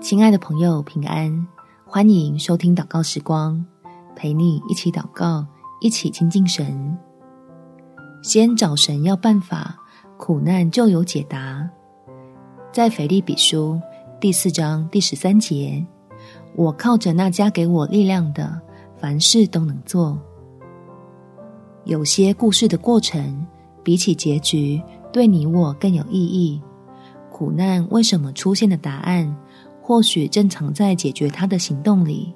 亲爱的朋友，平安！欢迎收听祷告时光，陪你一起祷告，一起亲近神。先找神要办法，苦难就有解答。在腓利比书第四章第十三节，我靠着那加给我力量的，凡事都能做。有些故事的过程，比起结局，对你我更有意义。苦难为什么出现的答案，或许正藏在解决它的行动里。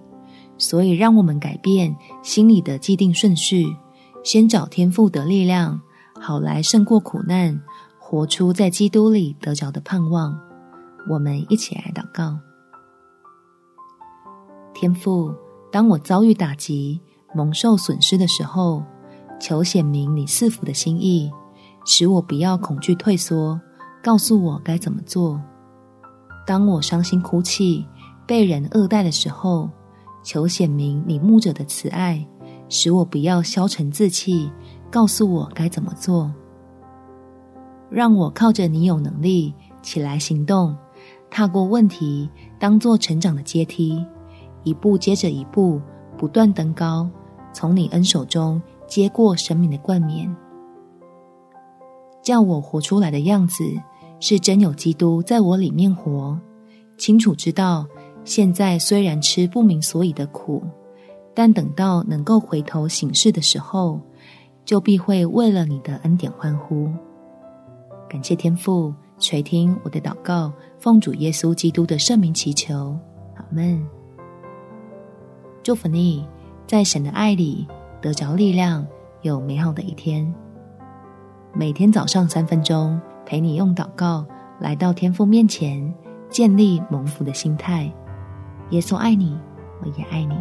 所以，让我们改变心里的既定顺序，先找天赋的力量，好来胜过苦难，活出在基督里得着的盼望。我们一起来祷告：天父，当我遭遇打击、蒙受损失的时候，求显明你赐福的心意，使我不要恐惧退缩。告诉我该怎么做。当我伤心哭泣、被人恶待的时候，求显明你牧者的慈爱，使我不要消沉自弃。告诉我该怎么做。让我靠着你有能力起来行动，踏过问题，当做成长的阶梯，一步接着一步，不断登高，从你恩手中接过生命的冠冕。叫我活出来的样子，是真有基督在我里面活，清楚知道现在虽然吃不明所以的苦，但等到能够回头省视的时候，就必会为了你的恩典欢呼。感谢天父垂听我的祷告，奉主耶稣基督的圣名祈求，阿门。祝福你，在神的爱里得着力量，有美好的一天。每天早上三分钟，陪你用祷告来到天父面前，建立蒙福的心态。耶稣爱你，我也爱你。